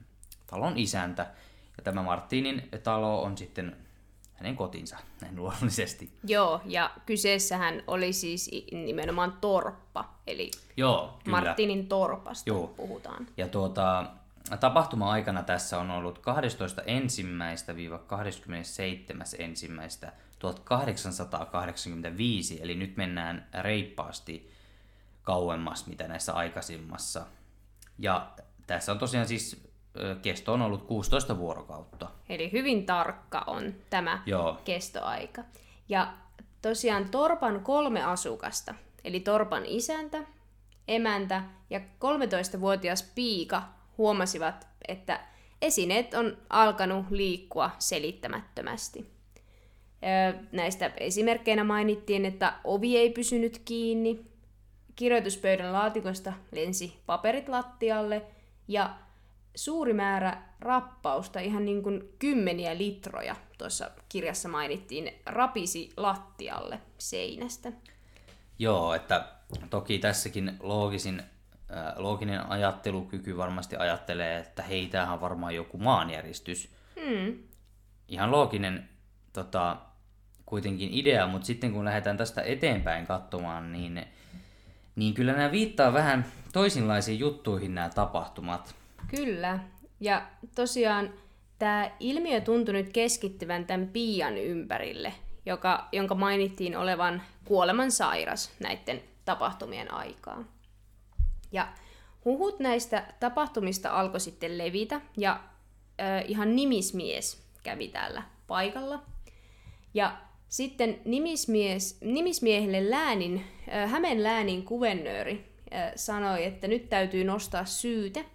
talon isäntä, ja tämä Martinin talo on sitten hänen kotinsa, näin luonnollisesti. Joo, ja kyseessähän oli siis nimenomaan torppa, eli Joo, kyllä. Martinin torpasta Joo. puhutaan. Ja tuota, tapahtuma-aikana tässä on ollut 12.1.–27.1. 1885, eli nyt mennään reippaasti kauemmas, mitä näissä aikaisemmassa. Ja tässä on tosiaan siis kesto on ollut 16 vuorokautta. Eli hyvin tarkka on tämä Joo. kestoaika. Ja tosiaan Torpan kolme asukasta, eli Torpan isäntä, emäntä ja 13-vuotias piika huomasivat, että esineet on alkanut liikkua selittämättömästi. Näistä esimerkkeinä mainittiin, että ovi ei pysynyt kiinni, kirjoituspöydän laatikosta lensi paperit lattialle ja suuri määrä rappausta, ihan niin kuin kymmeniä litroja, tuossa kirjassa mainittiin, rapisi lattialle seinästä. Joo, että toki tässäkin loogisin, ää, looginen ajattelukyky varmasti ajattelee, että hei, tämähän on varmaan joku maanjäristys. Hmm. Ihan looginen tota, kuitenkin idea, mutta sitten kun lähdetään tästä eteenpäin katsomaan, niin, niin kyllä nämä viittaa vähän toisinlaisiin juttuihin nämä tapahtumat. Kyllä. Ja tosiaan tämä ilmiö tuntui nyt keskittyvän tämän Pian ympärille, joka, jonka mainittiin olevan kuoleman sairas näiden tapahtumien aikaan. Ja huhut näistä tapahtumista alkoi sitten levitä, ja äh, ihan nimismies kävi täällä paikalla. Ja sitten nimismies, nimismiehelle läänin, äh, Hämeen läänin kuvennööri äh, sanoi, että nyt täytyy nostaa syyte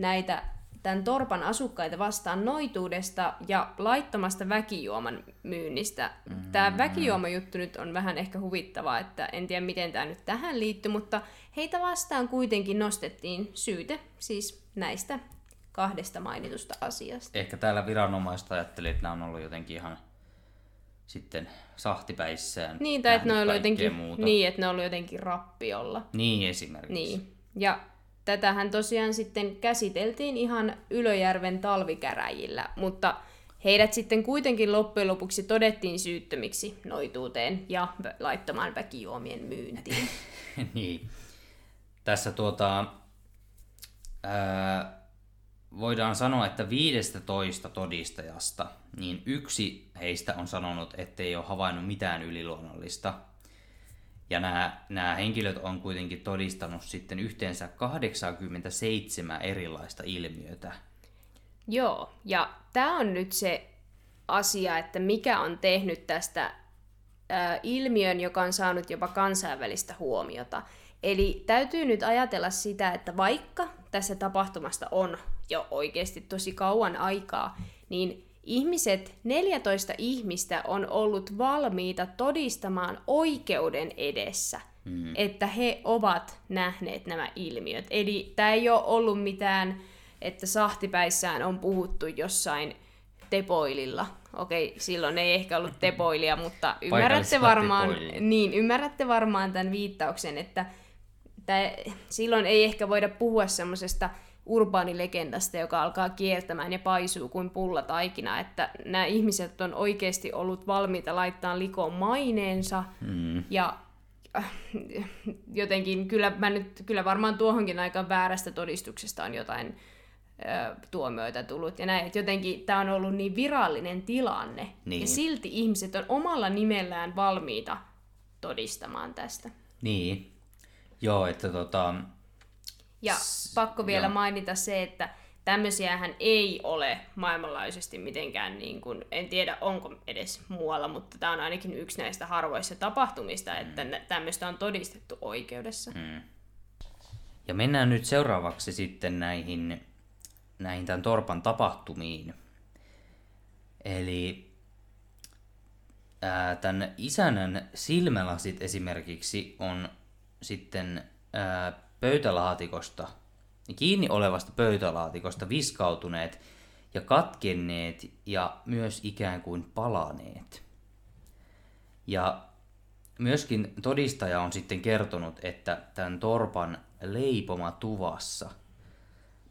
näitä tämän torpan asukkaita vastaan noituudesta ja laittomasta väkijuoman myynnistä. Mm. Tämä väkijuomajuttu nyt on vähän ehkä huvittavaa, että en tiedä miten tämä nyt tähän liittyy, mutta heitä vastaan kuitenkin nostettiin syyte siis näistä kahdesta mainitusta asiasta. Ehkä täällä viranomaiset ajatteli, että nämä on ollut jotenkin ihan sitten sahtipäissään. Niin, tai että ne on ollut jotenkin, muuta. niin, että ne on ollut jotenkin rappiolla. niin esimerkiksi. Niin. Ja tätähän tosiaan sitten käsiteltiin ihan Ylöjärven talvikäräjillä, mutta heidät sitten kuitenkin loppujen lopuksi todettiin syyttömiksi noituuteen ja laittomaan väkijuomien myyntiin. niin. Tässä tuota, ää, voidaan sanoa, että 15 todistajasta, niin yksi heistä on sanonut, ettei ole havainnut mitään yliluonnollista. Ja nämä, nämä henkilöt on kuitenkin todistanut sitten yhteensä 87 erilaista ilmiötä. Joo, ja tämä on nyt se asia, että mikä on tehnyt tästä ilmiön, joka on saanut jopa kansainvälistä huomiota. Eli täytyy nyt ajatella sitä, että vaikka tässä tapahtumasta on jo oikeasti tosi kauan aikaa, niin ihmiset, 14 ihmistä on ollut valmiita todistamaan oikeuden edessä, mm. että he ovat nähneet nämä ilmiöt. Eli tämä ei ole ollut mitään, että sahtipäissään on puhuttu jossain tepoililla. Okei, silloin ei ehkä ollut tepoilia, mutta ymmärrätte varmaan, niin, ymmärrätte varmaan tämän viittauksen, että tää, silloin ei ehkä voida puhua semmoisesta urbaanilegendasta, joka alkaa kiertämään ja paisuu kuin pulla taikina, että nämä ihmiset on oikeasti ollut valmiita laittaa likoon maineensa Mm. ja äh, jotenkin kyllä, mä nyt, kyllä varmaan tuohonkin aikaan väärästä todistuksesta on jotain ö, tuomioita tullut ja näin, että jotenkin tämä on ollut niin virallinen tilanne Niin. ja silti ihmiset on omalla nimellään valmiita todistamaan tästä. Niin. Joo, että tota, Ja S- pakko vielä joo. mainita se, että tämmöisiähän ei ole maailmanlaajuisesti mitenkään, niin kuin, en tiedä onko edes muualla, mutta tämä on ainakin yksi näistä harvoista tapahtumista, että mm. tämmöistä on todistettu oikeudessa. Mm. Ja mennään nyt seuraavaksi sitten näihin, näihin tämän Torpan tapahtumiin. Eli ää, tämän isännän silmälasit esimerkiksi on sitten ää, pöytälaatikosta, kiinni olevasta pöytälaatikosta viskautuneet ja katkenneet ja myös ikään kuin palaneet. Ja myöskin todistaja on sitten kertonut, että tämän torpan leipoma tuvassa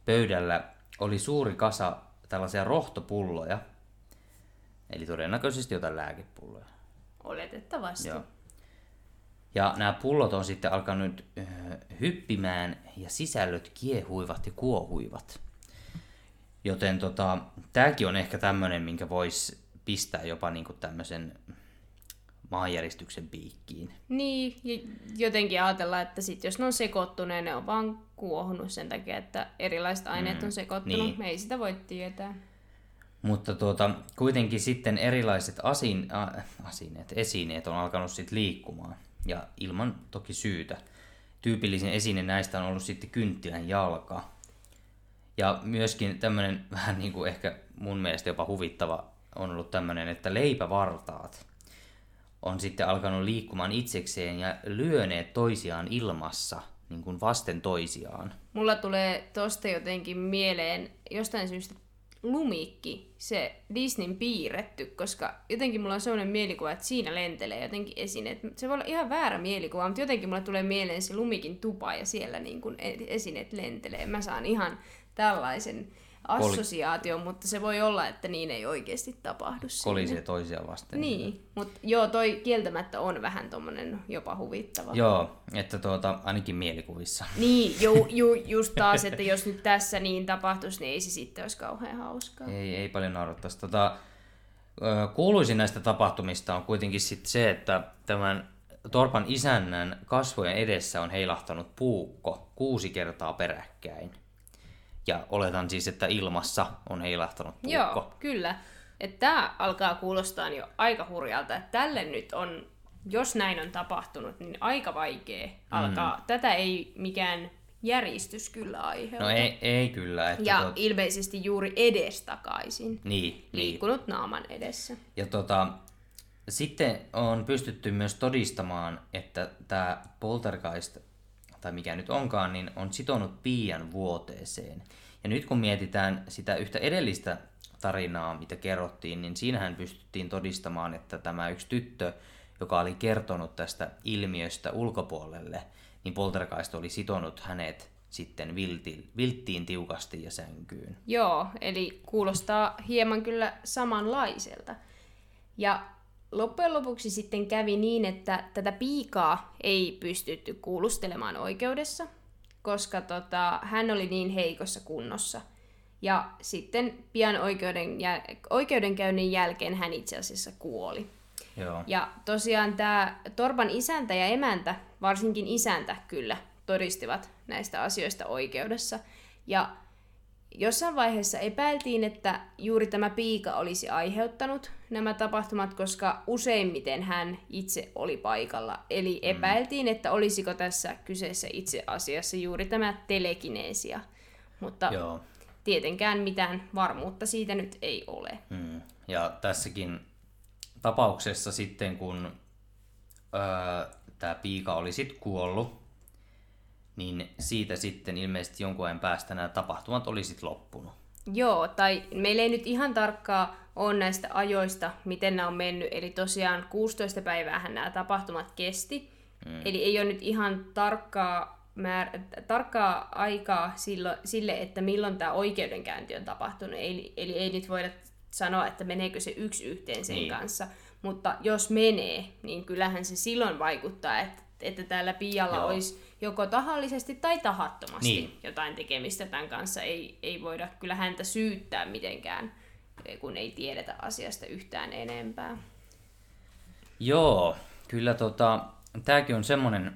pöydällä oli suuri kasa tällaisia rohtopulloja, eli todennäköisesti jotain lääkepulloja. Oletettavasti. Joo. Ja nämä pullot on sitten alkanut hyppimään ja sisällöt kiehuivat ja kuohuivat. Joten tota, tämäkin on ehkä tämmöinen, minkä voisi pistää jopa niinku tämmöisen maanjäristyksen piikkiin. Niin, jotenkin ajatella, että sit jos ne on sekoittuneet, ne on vaan kuohunut sen takia, että erilaiset aineet on sekoittunut. niin. Me ei sitä voi tietää. Mutta tuota, kuitenkin sitten erilaiset asin, a, asineet, esineet on alkanut sitten liikkumaan. Ja ilman toki syytä. Tyypillisin esine näistä on ollut sitten kynttilän jalka. Ja myöskin tämmöinen vähän niin kuin ehkä mun mielestä jopa huvittava on ollut tämmöinen, että leipävartaat on sitten alkanut liikkumaan itsekseen ja lyöneet toisiaan ilmassa niin kuin vasten toisiaan. Mulla tulee tosta jotenkin mieleen jostain syystä lumikki, se Disneyn piirretty, koska jotenkin mulla on sellainen mielikuva, että siinä lentelee jotenkin esineet. Se voi olla ihan väärä mielikuva, mutta jotenkin mulla tulee mieleen se lumikin tupa ja siellä niin kuin esineet lentelee. Mä saan ihan tällaisen assosiaation, mutta se voi olla, että niin ei oikeasti tapahdu siinä. Kolisee toisiaan vasten. Niin, mutta joo, toi kieltämättä on vähän tommonen jopa huvittava. Joo, että tuota, ainakin mielikuvissa. Niin, ju, ju, just taas, että jos nyt tässä niin tapahtuisi, niin ei se sitten olisi kauhean hauskaa. Ei, ei paljon naurattaisi. Tota, kuuluisin näistä tapahtumista on kuitenkin sit se, että tämän Torpan isännän kasvojen edessä on heilahtanut puukko kuusi kertaa peräkkäin. Ja oletan siis, että ilmassa on heilahtanut puukko. Joo, kyllä. Tämä alkaa kuulostaa jo aika hurjalta, että tälle nyt on, jos näin on tapahtunut, niin aika vaikea alkaa. Mm. Tätä ei mikään järjestys kyllä aiheuta. No ei, ei kyllä. Että ja tot- ilmeisesti juuri edestakaisin. Niin, niin. Liikkunut naaman edessä. Ja tota, sitten on pystytty myös todistamaan, että tämä poltergeist, tai mikä nyt onkaan, niin on sitonut piian vuoteeseen. Ja nyt kun mietitään sitä yhtä edellistä tarinaa, mitä kerrottiin, niin siinähän pystyttiin todistamaan, että tämä yksi tyttö, joka oli kertonut tästä ilmiöstä ulkopuolelle, niin poltergeist oli sitonut hänet sitten viltiin, vilttiin tiukasti ja sänkyyn. Joo, eli kuulostaa hieman kyllä samanlaiselta. Ja loppujen lopuksi sitten kävi niin, että tätä piikaa ei pystytty kuulustelemaan oikeudessa, koska tota, hän oli niin heikossa kunnossa. Ja sitten pian oikeuden jäl- oikeudenkäynnin jälkeen hän itse asiassa kuoli. Joo. Ja tosiaan tämä Torpan isäntä ja emäntä, varsinkin isäntä kyllä, todistivat näistä asioista oikeudessa. Ja jossain vaiheessa epäiltiin, että juuri tämä piika olisi aiheuttanut nämä tapahtumat, koska useimmiten hän itse oli paikalla. Eli epäiltiin, että olisiko tässä kyseessä itse asiassa juuri tämä telekineesia. Mutta Joo. tietenkään mitään varmuutta siitä nyt ei ole. Mm. Ja tässäkin tapauksessa sitten, kun öö, tämä piika oli sitten kuollut, niin siitä sitten ilmeisesti jonkun ajan päästä nämä tapahtumat oli sitten loppunut. Joo, tai meillä ei nyt ihan tarkkaa ole näistä ajoista, miten nämä on mennyt. Eli tosiaan 16 päiväähän nämä tapahtumat kesti. Mm. Eli ei ole nyt ihan tarkkaa, määr- tarkkaa aikaa sillo, sille, että milloin tämä oikeudenkäynti on tapahtunut. Eli, eli ei nyt voida sanoa, että meneekö se yksi yhteen sen Niin. kanssa. Mutta jos menee, niin kyllähän se silloin vaikuttaa, että, että täällä Pialla Joo. olisi joko tahallisesti tai tahattomasti Niin. jotain tekemistä tämän kanssa. Ei, ei voida kyllä häntä syyttää mitenkään, kun ei tiedetä asiasta yhtään enempää. Joo, kyllä tota, tämäkin on semmoinen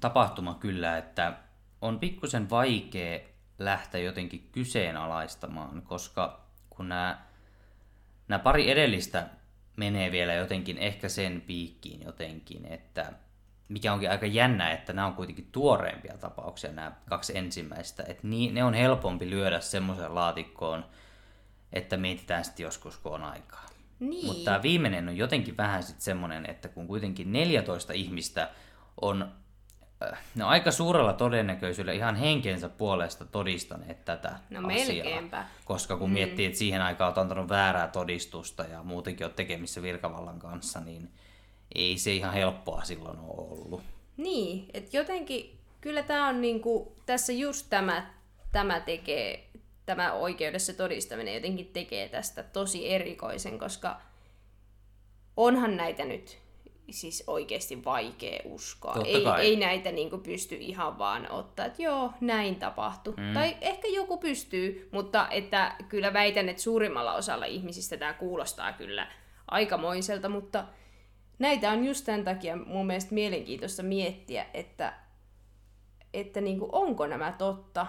tapahtuma kyllä, että on pikkusen vaikea lähteä jotenkin kyseenalaistamaan, koska kun nämä, nämä pari edellistä menee vielä jotenkin ehkä sen piikkiin jotenkin, että mikä onkin aika jännä, että nämä on kuitenkin tuoreempia tapauksia, nämä kaksi ensimmäistä, että niin, ne on helpompi lyödä semmoiseen laatikkoon, että mietitään sitten joskus, kun on aikaa. Niin. Mutta tämä viimeinen on jotenkin vähän sitten semmoinen, että kun kuitenkin 14 ihmistä on on aika suurella todennäköisyydellä ihan henkensä puolesta todistaneet tätä No asiaa. melkeinpä. Koska kun mm. miettii, että siihen aikaan olet antanut väärää todistusta ja muutenkin olet tekemissä virkavallan kanssa, niin ei se ihan helppoa silloin ole ollut. Niin, että jotenkin kyllä tämä on niinku, tässä just tämä, tämä tekee, tämä oikeudessa todistaminen jotenkin tekee tästä tosi erikoisen, koska onhan näitä nyt siis oikeasti vaikea uskoa. Totta Ei, kai. ei näitä niin pysty ihan vaan ottaa, että joo, näin tapahtui. Mm. Tai ehkä joku pystyy, mutta että kyllä väitän, että suurimmalla osalla ihmisistä tämä kuulostaa kyllä aikamoiselta, mutta näitä on just tämän takia mun mielestä mielenkiintoista miettiä, että, että niin kuin, onko nämä totta,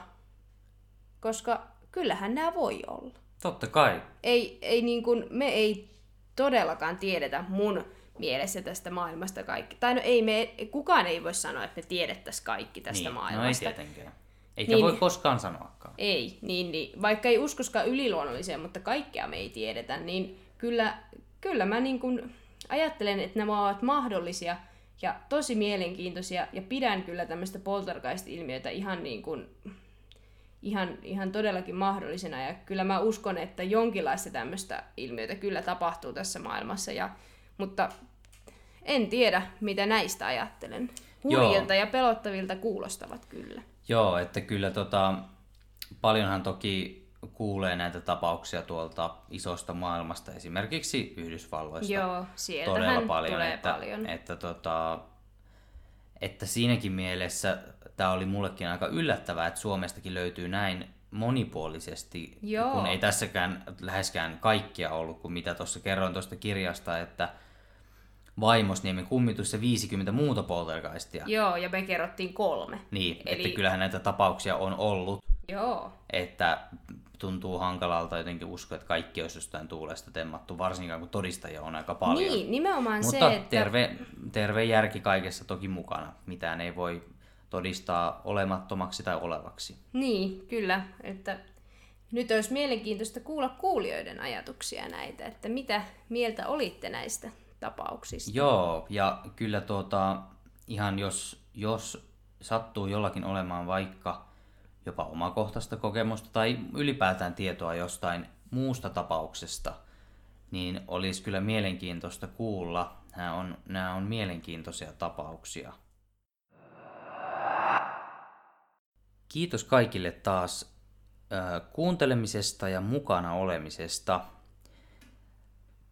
koska kyllähän nämä voi olla. Totta kai. Ei, ei niin kuin, me ei todellakaan tiedetä mun mielessä tästä maailmasta kaikki. Tai no ei me, kukaan ei voi sanoa, että me tiedettäisiin kaikki tästä niin. No ei maailmasta. tietenkään. Eikä Niin. voi koskaan sanoakaan. Ei, niin, niin, vaikka ei uskoskaan yliluonnolliseen, mutta kaikkea me ei tiedetä, niin kyllä, kyllä mä niin kuin ajattelen, että nämä ovat mahdollisia ja tosi mielenkiintoisia ja pidän kyllä tämmöistä poltergeist-ilmiötä ihan niin kuin, ihan, ihan todellakin mahdollisena ja kyllä mä uskon, että jonkinlaista tämmöistä ilmiötä kyllä tapahtuu tässä maailmassa, ja, mutta en tiedä, mitä näistä ajattelen. Hurjilta ja pelottavilta kuulostavat kyllä. Joo, että kyllä tota, paljonhan toki kuulee näitä tapauksia tuolta isosta maailmasta, esimerkiksi Yhdysvalloista. Joo, sieltähän todella paljon, tulee että, paljon. Että, tota, että siinäkin mielessä tämä oli mullekin aika yllättävää, että Suomestakin löytyy näin monipuolisesti, Joo. kun ei tässäkään läheskään kaikkia ollut, kuin mitä tuossa kerroin tuosta kirjasta, että Vaimosniemen kummitus ja 50 muuta poltergeistia. Joo, ja me kerrottiin kolme. Niin, Eli- että kyllähän näitä tapauksia on ollut, Joo, että tuntuu hankalalta jotenkin uskoa, että kaikki olisi jostain tuulesta temmattu, varsinkaan kun todistajia on aika paljon. niin, nimenomaan Mutta se, että... terve, terve järki kaikessa toki mukana. Mitään ei voi todistaa olemattomaksi tai olevaksi. Niin, kyllä. Että nyt olisi mielenkiintoista kuulla kuulijoiden ajatuksia näitä, että mitä mieltä olitte näistä tapauksista. Joo, ja kyllä tuota, ihan jos, jos sattuu jollakin olemaan vaikka jopa omakohtaista kokemusta tai ylipäätään tietoa jostain muusta tapauksesta, niin olisi kyllä mielenkiintoista kuulla. Nämä on, nämä on mielenkiintoisia tapauksia. Kiitos kaikille taas äh, kuuntelemisesta ja mukana olemisesta.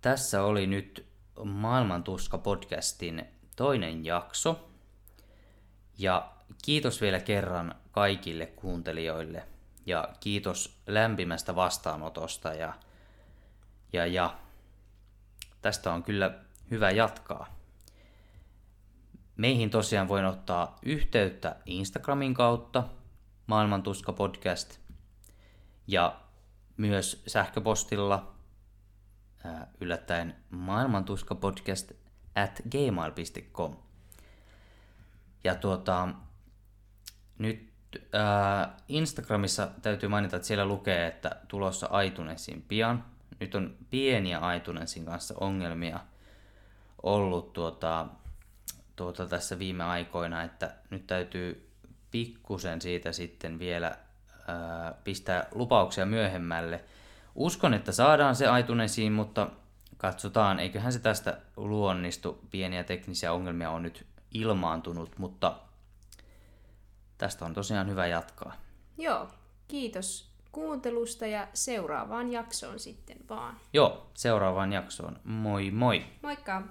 Tässä oli nyt Maailmantuska podcastin toinen jakso. Ja kiitos vielä kerran kaikille kuuntelijoille. Ja kiitos lämpimästä vastaanotosta. Ja, ja, ja tästä on kyllä hyvä jatkaa. Meihin tosiaan voin ottaa yhteyttä Instagramin kautta, Maailmantuska podcast, ja myös sähköpostilla ää, yllättäen maailmantuskapodcast at gmail.com. Ja tuota, nyt ää, Instagramissa täytyy mainita, että siellä lukee, että tulossa Aitunesin pian. Nyt on pieniä Aitunesin kanssa ongelmia ollut tuota, tuota tässä viime aikoina, että nyt täytyy pikkusen siitä sitten vielä ää, pistää lupauksia myöhemmälle. Uskon, että saadaan se aitunesiin, mutta katsotaan, eiköhän se tästä luonnistu. Pieniä teknisiä ongelmia on nyt ilmaantunut, mutta tästä on tosiaan hyvä jatkaa. Joo, kiitos kuuntelusta ja seuraavaan jaksoon sitten vaan. Joo, seuraavaan jaksoon. Moi moi! Moikka!